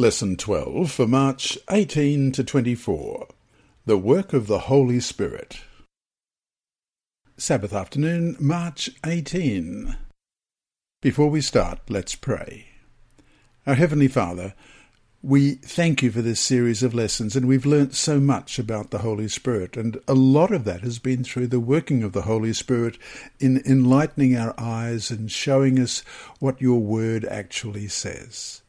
Lesson 12 for March 18 to 24. The Work of the Holy Spirit. Sabbath afternoon, March 18. Before we start, let's pray. Our Heavenly Father, we thank you for this series of lessons, and we've learnt so much about the Holy Spirit, and a lot of that has been through the working of the Holy Spirit in enlightening our eyes and showing us what your word actually says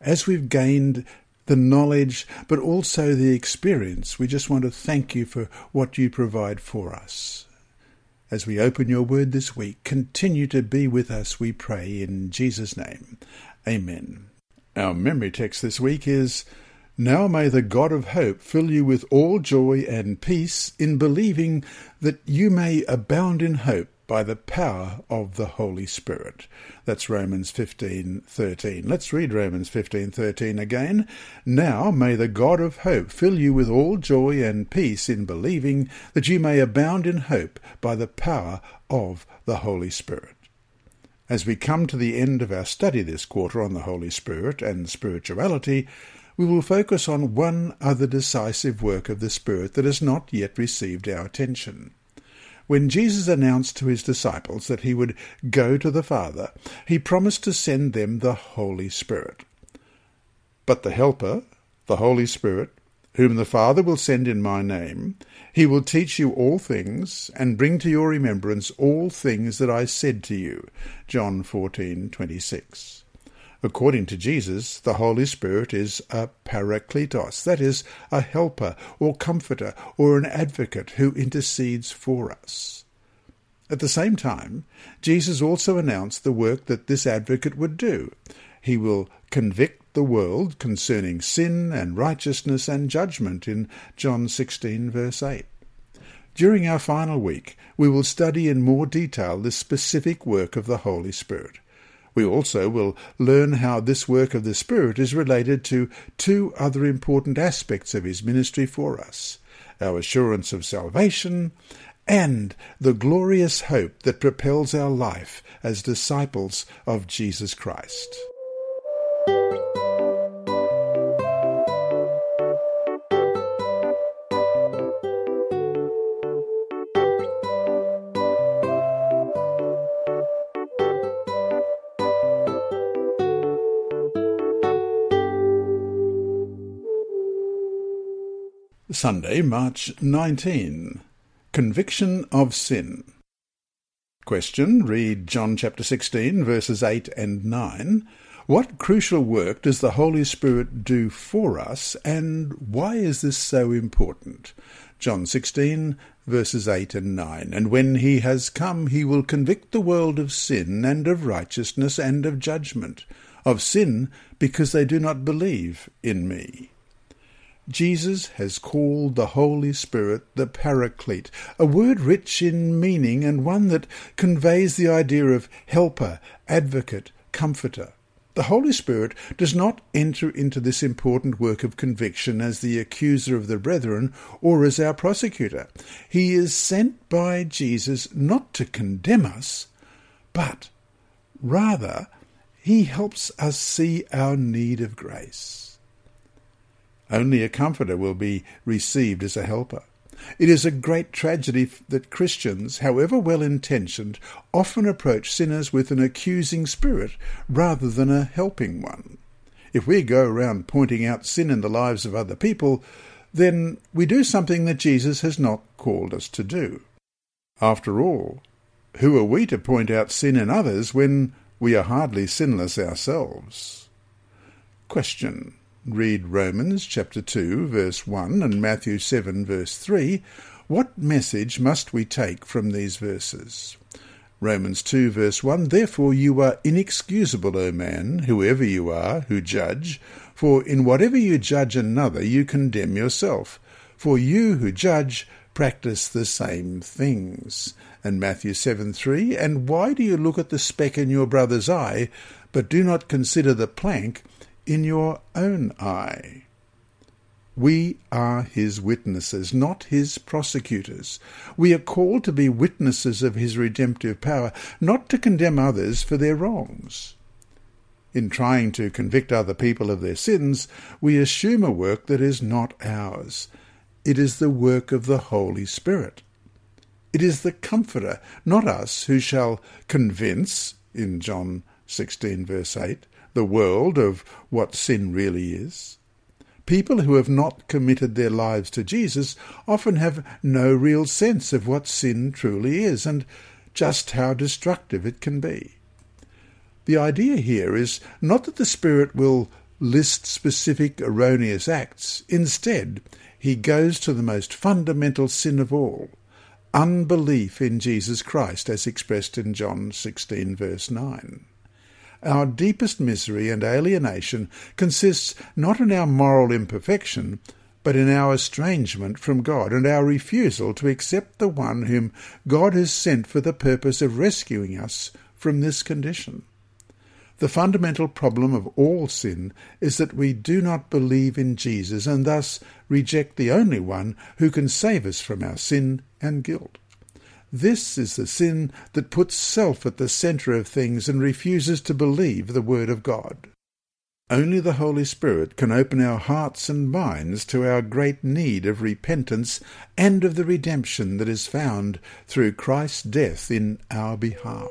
as we've gained the knowledge, but also the experience, we just want to thank you for what you provide for us. As we open your word this week, continue to be with us, we pray, in Jesus' name. Amen. Our memory text this week is Now may the God of hope fill you with all joy and peace in believing that you may abound in hope by the power of the Holy Spirit. That's Romans 15:13. Let's read Romans 15:13 again. Now may the God of hope fill you with all joy and peace in believing that you may abound in hope by the power of the Holy Spirit. As we come to the end of our study this quarter on the Holy Spirit and spirituality, we will focus on one other decisive work of the Spirit that has not yet received our attention. When Jesus announced to his disciples that he would go to the Father, he promised to send them the Holy Spirit. But the Helper, the Holy Spirit, whom the Father will send in my name, he will teach you all things, and bring to your remembrance all things that I said to you. John 14:26. According to Jesus, the Holy Spirit is a parakletos, that is, a helper or comforter or an advocate who intercedes for us. At the same time, Jesus also announced the work that this advocate would do. He will convict the world concerning sin and righteousness and judgment in John 16, verse 8. During our final week, we will study in more detail this specific work of the Holy Spirit. We also will learn how this work of the Spirit is related to two other important aspects of his ministry for us our assurance of salvation and the glorious hope that propels our life as disciples of Jesus Christ. Sunday, March 19. Conviction of Sin. Question. Read John chapter 16, verses 8 and 9. What crucial work does the Holy Spirit do for us, and why is this so important? John 16, verses 8 and 9. And when he has come, he will convict the world of sin, and of righteousness, and of judgment. Of sin, because they do not believe in me. Jesus has called the Holy Spirit the Paraclete, a word rich in meaning and one that conveys the idea of helper, advocate, comforter. The Holy Spirit does not enter into this important work of conviction as the accuser of the brethren or as our prosecutor. He is sent by Jesus not to condemn us, but rather he helps us see our need of grace. Only a comforter will be received as a helper. It is a great tragedy that Christians, however well intentioned, often approach sinners with an accusing spirit rather than a helping one. If we go around pointing out sin in the lives of other people, then we do something that Jesus has not called us to do. After all, who are we to point out sin in others when we are hardly sinless ourselves? Question read Romans chapter 2 verse 1 and Matthew 7 verse 3, what message must we take from these verses? Romans 2 verse 1 Therefore you are inexcusable, O man, whoever you are, who judge, for in whatever you judge another you condemn yourself. For you who judge practice the same things. And Matthew 7 3 And why do you look at the speck in your brother's eye, but do not consider the plank in your own eye. We are his witnesses, not his prosecutors. We are called to be witnesses of his redemptive power, not to condemn others for their wrongs. In trying to convict other people of their sins, we assume a work that is not ours. It is the work of the Holy Spirit. It is the Comforter, not us, who shall convince, in John 16, verse 8, the world of what sin really is. People who have not committed their lives to Jesus often have no real sense of what sin truly is and just how destructive it can be. The idea here is not that the Spirit will list specific erroneous acts. Instead, he goes to the most fundamental sin of all, unbelief in Jesus Christ, as expressed in John 16, verse 9. Our deepest misery and alienation consists not in our moral imperfection, but in our estrangement from God and our refusal to accept the one whom God has sent for the purpose of rescuing us from this condition. The fundamental problem of all sin is that we do not believe in Jesus and thus reject the only one who can save us from our sin and guilt. This is the sin that puts self at the centre of things and refuses to believe the Word of God. Only the Holy Spirit can open our hearts and minds to our great need of repentance and of the redemption that is found through Christ's death in our behalf.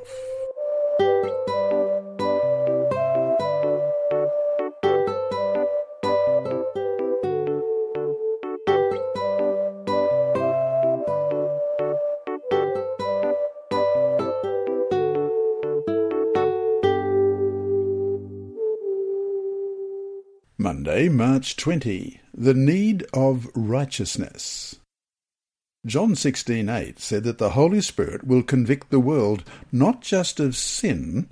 Monday, March 20. The need of righteousness. John 16:8 said that the Holy Spirit will convict the world not just of sin,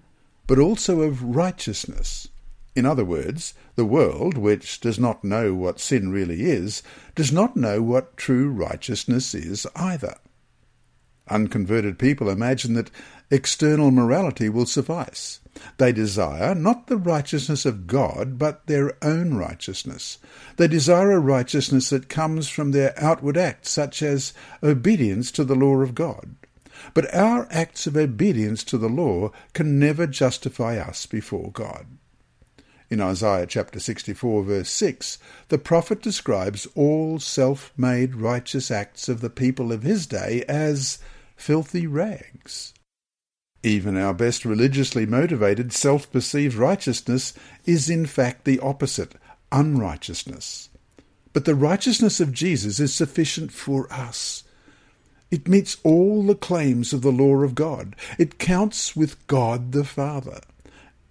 but also of righteousness. In other words, the world, which does not know what sin really is, does not know what true righteousness is either. Unconverted people imagine that external morality will suffice. They desire not the righteousness of God, but their own righteousness. They desire a righteousness that comes from their outward acts, such as obedience to the law of God. But our acts of obedience to the law can never justify us before God. In Isaiah chapter 64, verse 6, the prophet describes all self made righteous acts of the people of his day as filthy rags. Even our best religiously motivated, self perceived righteousness is in fact the opposite unrighteousness. But the righteousness of Jesus is sufficient for us. It meets all the claims of the law of God. It counts with God the Father.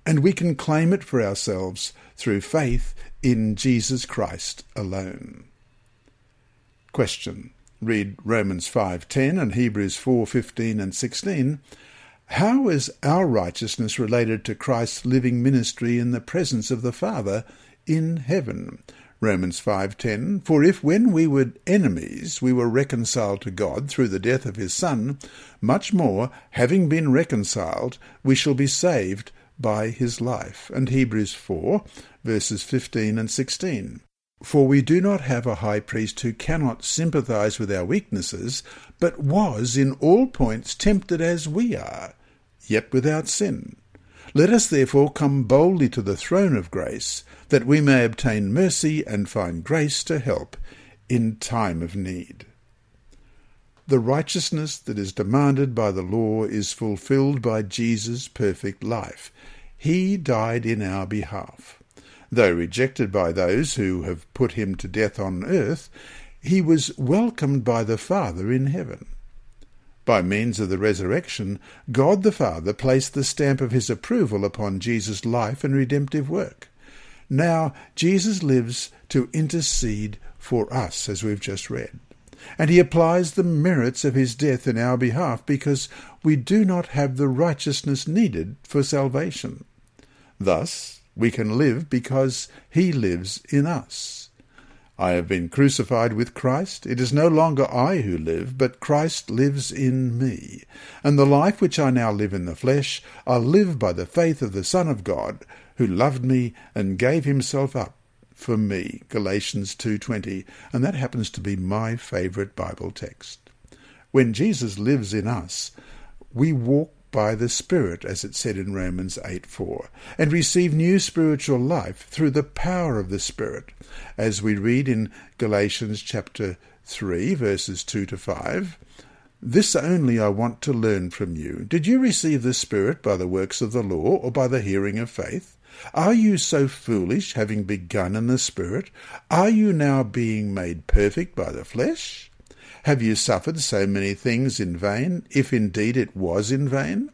And we can claim it for ourselves through faith in Jesus Christ alone. Question. Read Romans 5:10 and Hebrews 4:15 and 16 how is our righteousness related to Christ's living ministry in the presence of the Father in heaven? Romans 5:10 For if when we were enemies we were reconciled to God through the death of his son much more having been reconciled we shall be saved by his life. And Hebrews 4 verses 15 and 16 For we do not have a high priest who cannot sympathize with our weaknesses but was in all points tempted as we are yet without sin. Let us therefore come boldly to the throne of grace, that we may obtain mercy and find grace to help in time of need. The righteousness that is demanded by the law is fulfilled by Jesus' perfect life. He died in our behalf. Though rejected by those who have put him to death on earth, he was welcomed by the Father in heaven. By means of the resurrection, God the Father placed the stamp of his approval upon Jesus' life and redemptive work. Now, Jesus lives to intercede for us, as we've just read. And he applies the merits of his death in our behalf because we do not have the righteousness needed for salvation. Thus, we can live because he lives in us. I have been crucified with Christ. It is no longer I who live, but Christ lives in me. And the life which I now live in the flesh, I live by the faith of the Son of God, who loved me and gave himself up for me. Galatians 2:20, and that happens to be my favorite Bible text. When Jesus lives in us, we walk by the Spirit, as it said in Romans 8 4, and receive new spiritual life through the power of the Spirit, as we read in Galatians chapter 3, verses 2 to 5. This only I want to learn from you. Did you receive the Spirit by the works of the law or by the hearing of faith? Are you so foolish, having begun in the Spirit? Are you now being made perfect by the flesh? Have you suffered so many things in vain, if indeed it was in vain?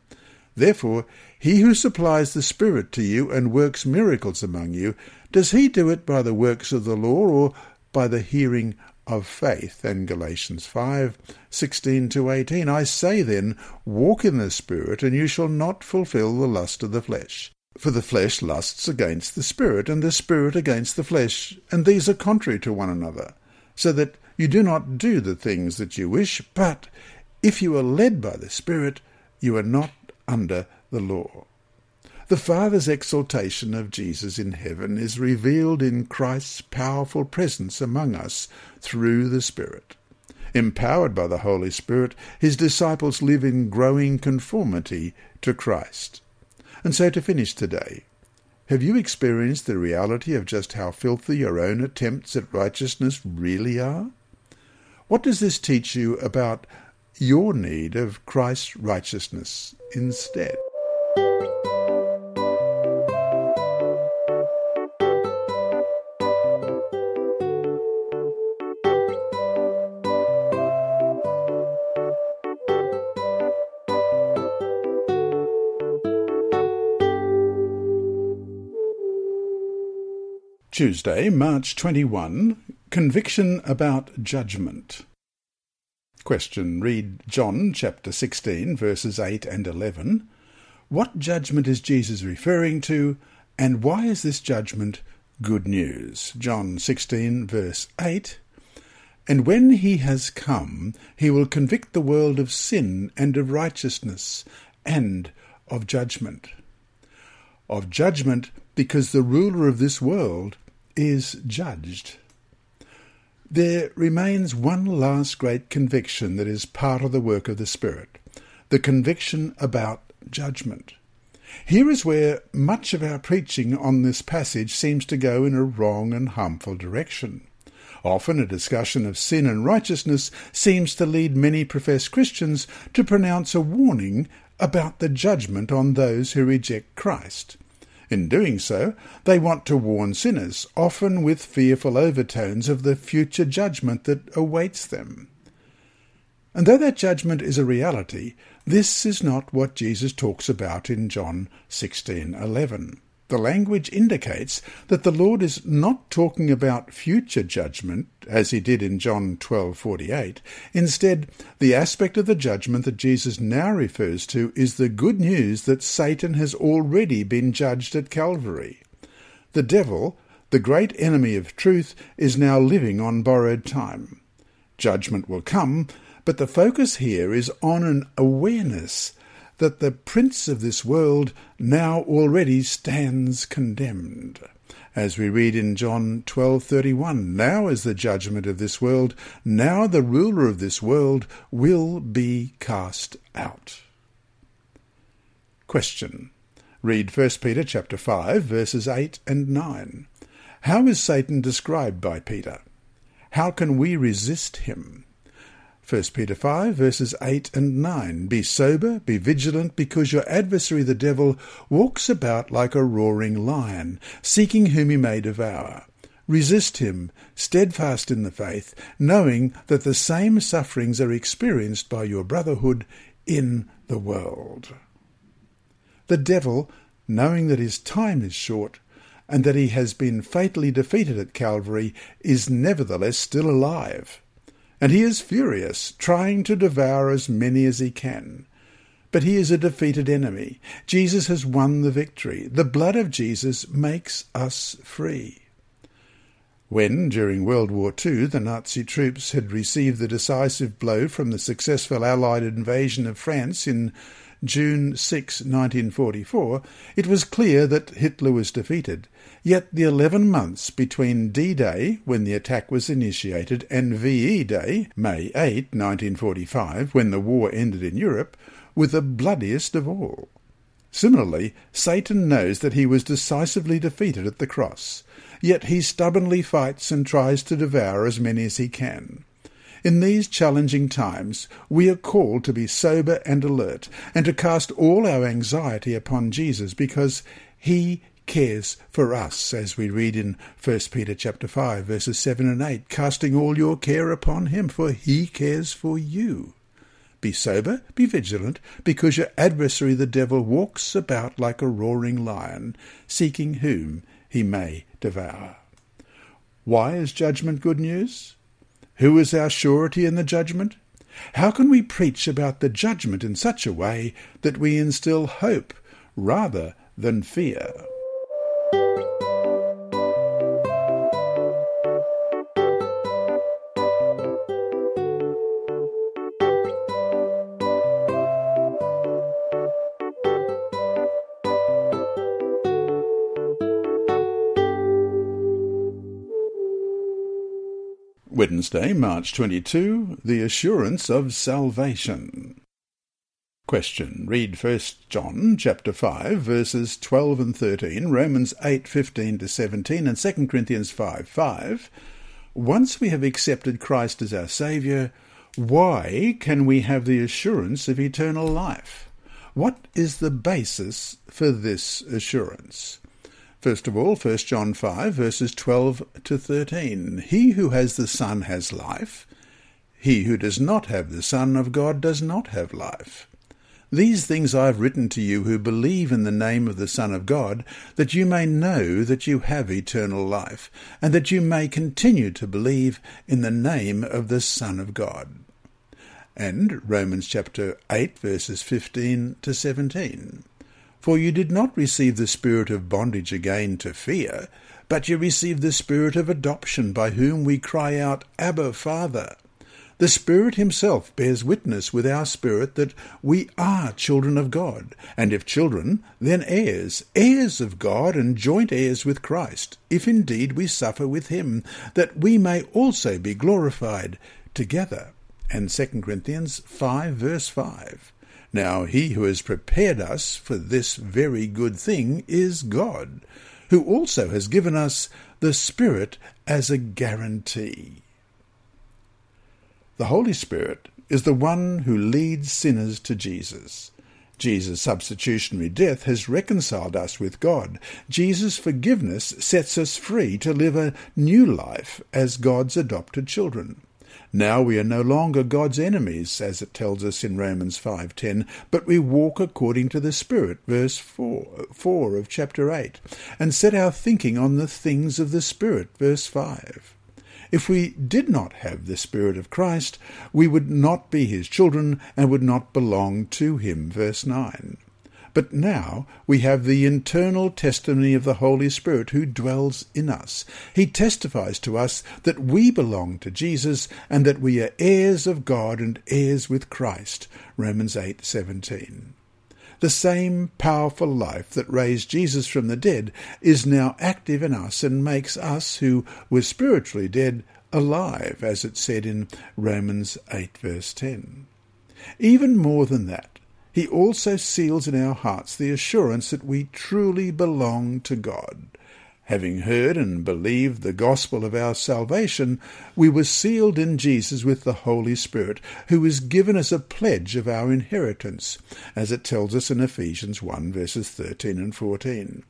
Therefore, he who supplies the Spirit to you and works miracles among you, does he do it by the works of the law or by the hearing of faith? And Galatians 5, 16 to 18, I say then, walk in the Spirit, and you shall not fulfill the lust of the flesh. For the flesh lusts against the Spirit, and the Spirit against the flesh, and these are contrary to one another, so that you do not do the things that you wish, but if you are led by the Spirit, you are not under the law. The Father's exaltation of Jesus in heaven is revealed in Christ's powerful presence among us through the Spirit. Empowered by the Holy Spirit, his disciples live in growing conformity to Christ. And so to finish today, have you experienced the reality of just how filthy your own attempts at righteousness really are? What does this teach you about your need of Christ's righteousness instead? Tuesday, March 21, Conviction about Judgment. Question. Read John chapter 16, verses 8 and 11. What judgment is Jesus referring to, and why is this judgment good news? John 16, verse 8. And when he has come, he will convict the world of sin and of righteousness and of judgment. Of judgment because the ruler of this world is judged. There remains one last great conviction that is part of the work of the Spirit the conviction about judgment. Here is where much of our preaching on this passage seems to go in a wrong and harmful direction. Often a discussion of sin and righteousness seems to lead many professed Christians to pronounce a warning about the judgment on those who reject Christ. In doing so, they want to warn sinners, often with fearful overtones of the future judgment that awaits them. And though that judgment is a reality, this is not what Jesus talks about in John 16:11. The language indicates that the Lord is not talking about future judgment, as he did in John 12:48. Instead, the aspect of the judgment that Jesus now refers to is the good news that Satan has already been judged at Calvary. The devil, the great enemy of truth, is now living on borrowed time. Judgment will come, but the focus here is on an awareness that the prince of this world now already stands condemned. As we read in John 12:31, now is the judgment of this world, now the ruler of this world will be cast out. Question. Read 1 Peter chapter 5 verses 8 and 9. How is Satan described by Peter? How can we resist him? 1 Peter 5, verses 8 and 9. Be sober, be vigilant, because your adversary the devil walks about like a roaring lion, seeking whom he may devour. Resist him, steadfast in the faith, knowing that the same sufferings are experienced by your brotherhood in the world. The devil, knowing that his time is short, and that he has been fatally defeated at Calvary, is nevertheless still alive and he is furious, trying to devour as many as he can. But he is a defeated enemy. Jesus has won the victory. The blood of Jesus makes us free. When, during World War II, the Nazi troops had received the decisive blow from the successful Allied invasion of France in June 6, 1944, it was clear that Hitler was defeated. Yet the 11 months between D-Day, when the attack was initiated, and VE Day, May 8, 1945, when the war ended in Europe, were the bloodiest of all. Similarly, Satan knows that he was decisively defeated at the cross, yet he stubbornly fights and tries to devour as many as he can. In these challenging times, we are called to be sober and alert, and to cast all our anxiety upon Jesus, because he cares for us, as we read in 1 Peter chapter 5, verses 7 and 8, casting all your care upon him, for he cares for you. Be sober, be vigilant, because your adversary the devil walks about like a roaring lion, seeking whom he may devour. Why is judgment good news? Who is our surety in the judgment? How can we preach about the judgment in such a way that we instill hope rather than fear? Wednesday, March 22, the assurance of salvation. Question. Read 1 John chapter 5 verses 12 and 13, Romans 8:15 to 17 and 2 Corinthians 5:5. 5. Once we have accepted Christ as our savior, why can we have the assurance of eternal life? What is the basis for this assurance? First of all, 1 John 5, verses 12 to 13. He who has the Son has life. He who does not have the Son of God does not have life. These things I have written to you who believe in the name of the Son of God, that you may know that you have eternal life, and that you may continue to believe in the name of the Son of God. And Romans chapter 8, verses 15 to 17. For you did not receive the spirit of bondage again to fear, but you received the spirit of adoption, by whom we cry out, Abba, Father. The Spirit Himself bears witness with our spirit that we are children of God, and if children, then heirs, heirs of God, and joint heirs with Christ, if indeed we suffer with Him, that we may also be glorified together. And 2 Corinthians 5, verse 5. Now he who has prepared us for this very good thing is God, who also has given us the Spirit as a guarantee. The Holy Spirit is the one who leads sinners to Jesus. Jesus' substitutionary death has reconciled us with God. Jesus' forgiveness sets us free to live a new life as God's adopted children. Now we are no longer God's enemies, as it tells us in Romans 5.10, but we walk according to the Spirit, verse 4, 4 of chapter 8, and set our thinking on the things of the Spirit, verse 5. If we did not have the Spirit of Christ, we would not be his children and would not belong to him, verse 9. But now we have the internal testimony of the Holy Spirit who dwells in us. He testifies to us that we belong to Jesus and that we are heirs of God and heirs with Christ. Romans 8:17. The same powerful life that raised Jesus from the dead is now active in us and makes us who were spiritually dead alive, as it said in Romans 8 verse 10. Even more than that, he also seals in our hearts the assurance that we truly belong to God. Having heard and believed the gospel of our salvation, we were sealed in Jesus with the Holy Spirit, who is given as a pledge of our inheritance, as it tells us in Ephesians 1 verses 13 and 14.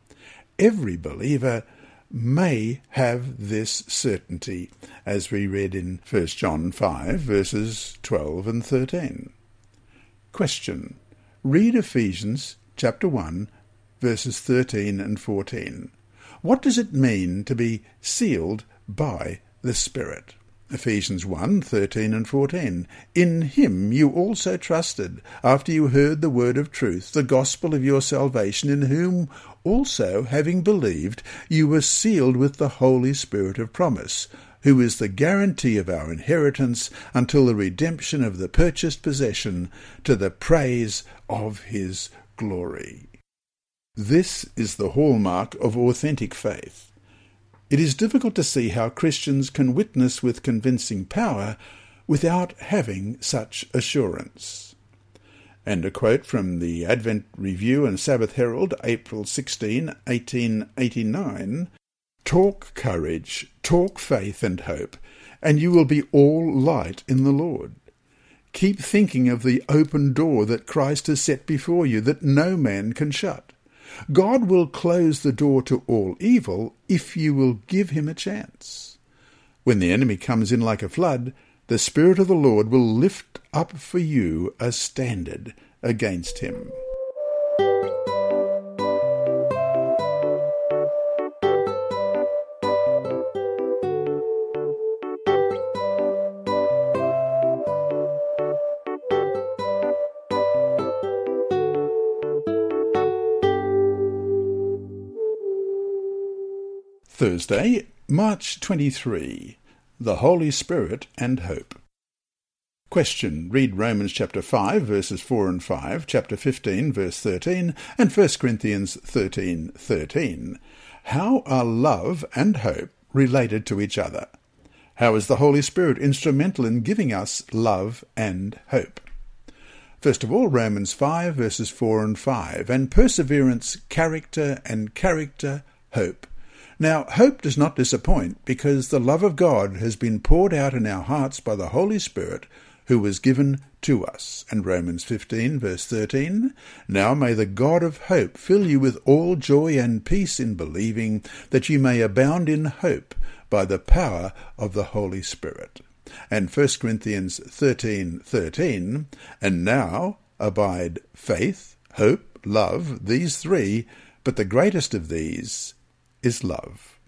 Every believer may have this certainty, as we read in 1 John 5 verses 12 and 13. Question. Read Ephesians chapter 1, verses 13 and 14. What does it mean to be sealed by the Spirit? Ephesians 1 13 and 14. In him you also trusted, after you heard the word of truth, the gospel of your salvation, in whom also, having believed, you were sealed with the Holy Spirit of promise who is the guarantee of our inheritance until the redemption of the purchased possession to the praise of his glory. This is the hallmark of authentic faith. It is difficult to see how Christians can witness with convincing power without having such assurance. And a quote from the Advent Review and Sabbath Herald, April 16, 1889 Talk courage, talk faith and hope, and you will be all light in the Lord. Keep thinking of the open door that Christ has set before you that no man can shut. God will close the door to all evil if you will give him a chance. When the enemy comes in like a flood, the Spirit of the Lord will lift up for you a standard against him. Thursday, March 23. The Holy Spirit and Hope. Question. Read Romans chapter 5 verses 4 and 5, chapter 15 verse 13, and 1 Corinthians 13 13. How are love and hope related to each other? How is the Holy Spirit instrumental in giving us love and hope? First of all, Romans 5 verses 4 and 5, and perseverance, character, and character, hope now, hope does not disappoint because the love of God has been poured out in our hearts by the Holy Spirit who was given to us. And Romans 15, verse 13 Now may the God of hope fill you with all joy and peace in believing, that you may abound in hope by the power of the Holy Spirit. And 1 Corinthians 13, 13 And now abide faith, hope, love, these three, but the greatest of these is love.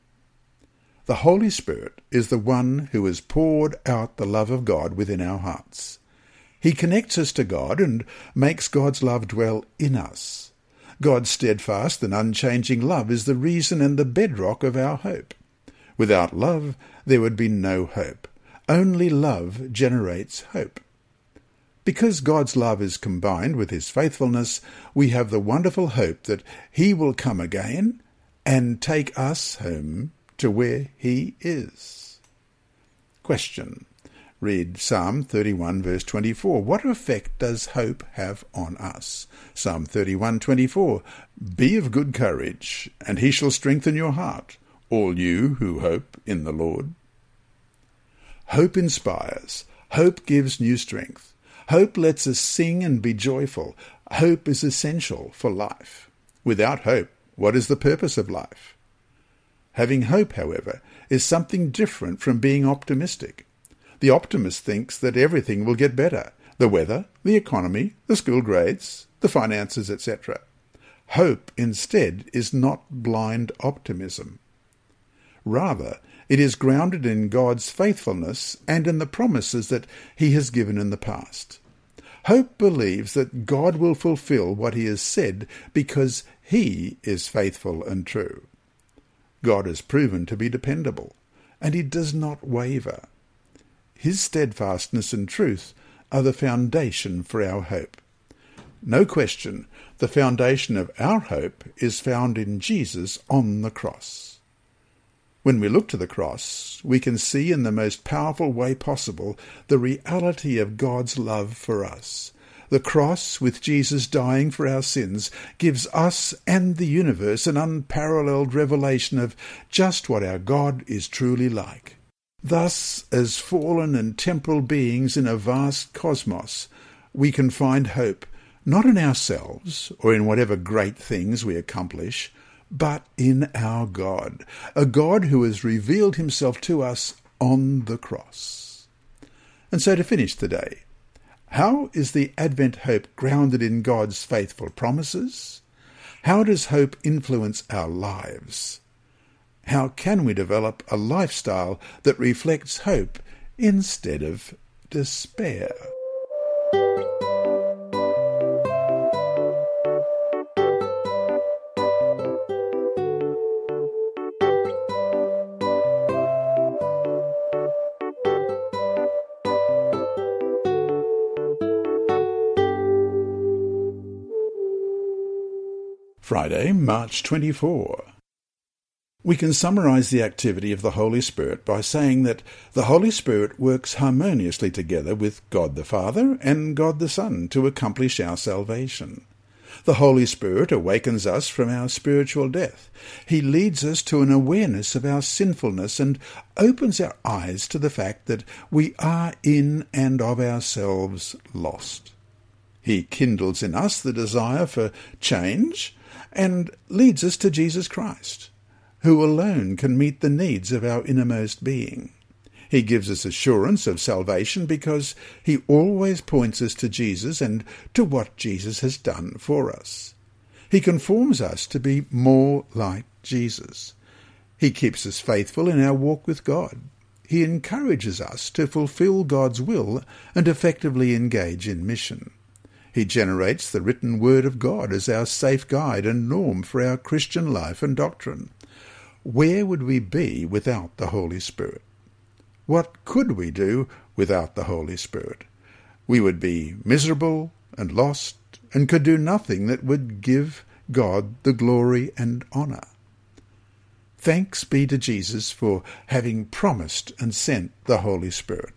The Holy Spirit is the one who has poured out the love of God within our hearts. He connects us to God and makes God's love dwell in us. God's steadfast and unchanging love is the reason and the bedrock of our hope. Without love, there would be no hope. Only love generates hope. Because God's love is combined with his faithfulness, we have the wonderful hope that he will come again and take us home to where he is. Question. Read Psalm 31 verse 24. What effect does hope have on us? Psalm 31:24. Be of good courage, and he shall strengthen your heart, all you who hope in the Lord. Hope inspires. Hope gives new strength. Hope lets us sing and be joyful. Hope is essential for life. Without hope, what is the purpose of life? Having hope, however, is something different from being optimistic. The optimist thinks that everything will get better the weather, the economy, the school grades, the finances, etc. Hope, instead, is not blind optimism. Rather, it is grounded in God's faithfulness and in the promises that He has given in the past. Hope believes that God will fulfill what He has said because he is faithful and true. God is proven to be dependable, and he does not waver. His steadfastness and truth are the foundation for our hope. No question, the foundation of our hope is found in Jesus on the cross. When we look to the cross, we can see in the most powerful way possible the reality of God's love for us, the cross, with Jesus dying for our sins, gives us and the universe an unparalleled revelation of just what our God is truly like. Thus, as fallen and temporal beings in a vast cosmos, we can find hope not in ourselves or in whatever great things we accomplish, but in our God, a God who has revealed himself to us on the cross. And so to finish today, how is the Advent hope grounded in God's faithful promises? How does hope influence our lives? How can we develop a lifestyle that reflects hope instead of despair? Friday, March 24. We can summarize the activity of the Holy Spirit by saying that the Holy Spirit works harmoniously together with God the Father and God the Son to accomplish our salvation. The Holy Spirit awakens us from our spiritual death. He leads us to an awareness of our sinfulness and opens our eyes to the fact that we are in and of ourselves lost. He kindles in us the desire for change and leads us to Jesus Christ who alone can meet the needs of our innermost being. He gives us assurance of salvation because he always points us to Jesus and to what Jesus has done for us. He conforms us to be more like Jesus. He keeps us faithful in our walk with God. He encourages us to fulfill God's will and effectively engage in mission. He generates the written word of God as our safe guide and norm for our Christian life and doctrine. Where would we be without the Holy Spirit? What could we do without the Holy Spirit? We would be miserable and lost and could do nothing that would give God the glory and honour. Thanks be to Jesus for having promised and sent the Holy Spirit.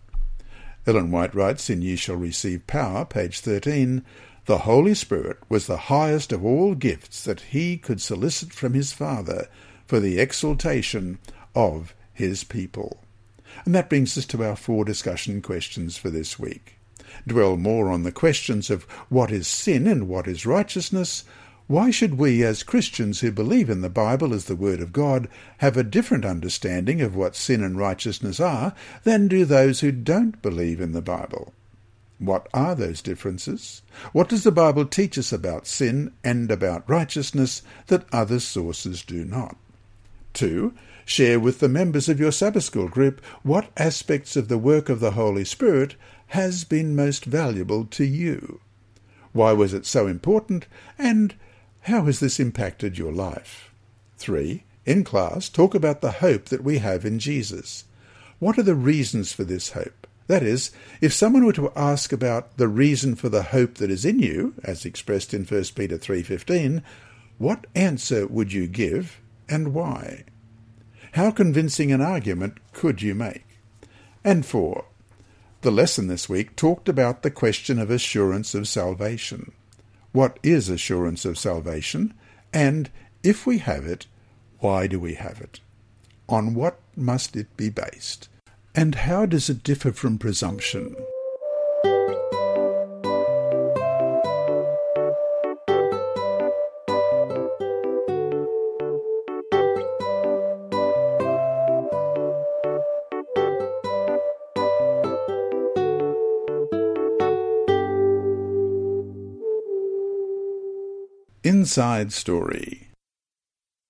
Ellen White writes in Ye Shall Receive Power, page 13, The Holy Spirit was the highest of all gifts that he could solicit from his Father for the exaltation of his people. And that brings us to our four discussion questions for this week. Dwell more on the questions of what is sin and what is righteousness. Why should we, as Christians who believe in the Bible as the Word of God, have a different understanding of what sin and righteousness are than do those who don't believe in the Bible? What are those differences? What does the Bible teach us about sin and about righteousness that other sources do not? 2. Share with the members of your Sabbath School group what aspects of the work of the Holy Spirit has been most valuable to you. Why was it so important, and how has this impacted your life? 3. In class, talk about the hope that we have in Jesus. What are the reasons for this hope? That is, if someone were to ask about the reason for the hope that is in you, as expressed in 1 Peter 3.15, what answer would you give and why? How convincing an argument could you make? And four, the lesson this week talked about the question of assurance of salvation. What is assurance of salvation? And if we have it, why do we have it? On what must it be based? And how does it differ from presumption? Inside Story.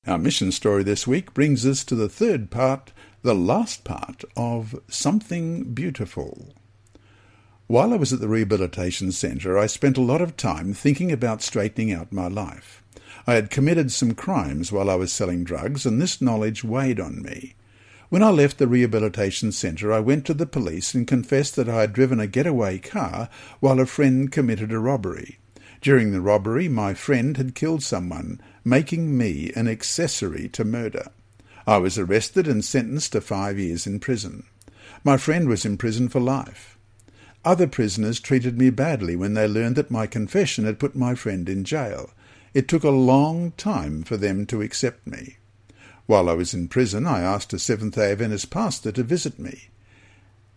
Our mission story this week brings us to the third part, the last part of Something Beautiful. While I was at the rehabilitation centre, I spent a lot of time thinking about straightening out my life. I had committed some crimes while I was selling drugs, and this knowledge weighed on me. When I left the rehabilitation centre, I went to the police and confessed that I had driven a getaway car while a friend committed a robbery. During the robbery, my friend had killed someone, making me an accessory to murder. I was arrested and sentenced to five years in prison. My friend was in prison for life. Other prisoners treated me badly when they learned that my confession had put my friend in jail. It took a long time for them to accept me. While I was in prison, I asked a Seventh-day Adventist pastor to visit me.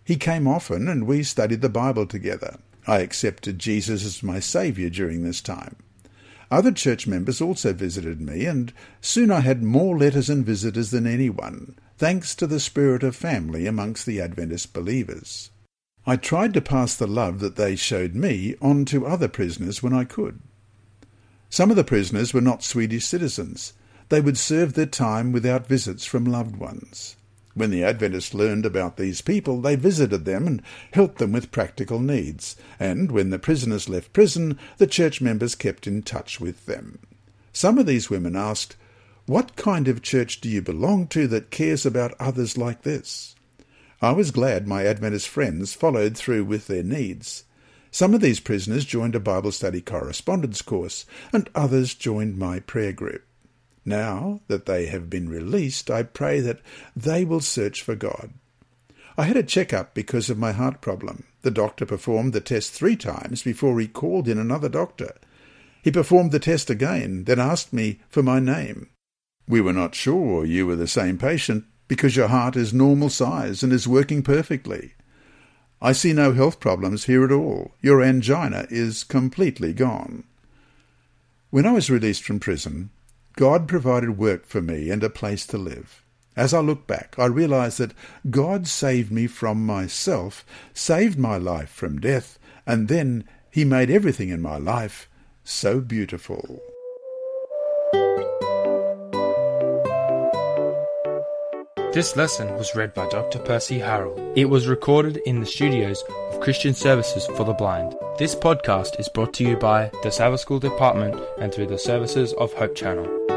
He came often, and we studied the Bible together. I accepted Jesus as my Saviour during this time. Other church members also visited me, and soon I had more letters and visitors than anyone, thanks to the spirit of family amongst the Adventist believers. I tried to pass the love that they showed me on to other prisoners when I could. Some of the prisoners were not Swedish citizens. They would serve their time without visits from loved ones. When the Adventists learned about these people, they visited them and helped them with practical needs, and when the prisoners left prison, the church members kept in touch with them. Some of these women asked, What kind of church do you belong to that cares about others like this? I was glad my Adventist friends followed through with their needs. Some of these prisoners joined a Bible study correspondence course, and others joined my prayer group. Now that they have been released, I pray that they will search for God. I had a check-up because of my heart problem. The doctor performed the test three times before he called in another doctor. He performed the test again, then asked me for my name. We were not sure you were the same patient because your heart is normal size and is working perfectly. I see no health problems here at all. Your angina is completely gone. When I was released from prison, God provided work for me and a place to live. As I look back, I realize that God saved me from myself, saved my life from death, and then He made everything in my life so beautiful. This lesson was read by Dr. Percy Harrell. It was recorded in the studios of Christian Services for the Blind. This podcast is brought to you by the Sabbath School Department and through the services of Hope Channel.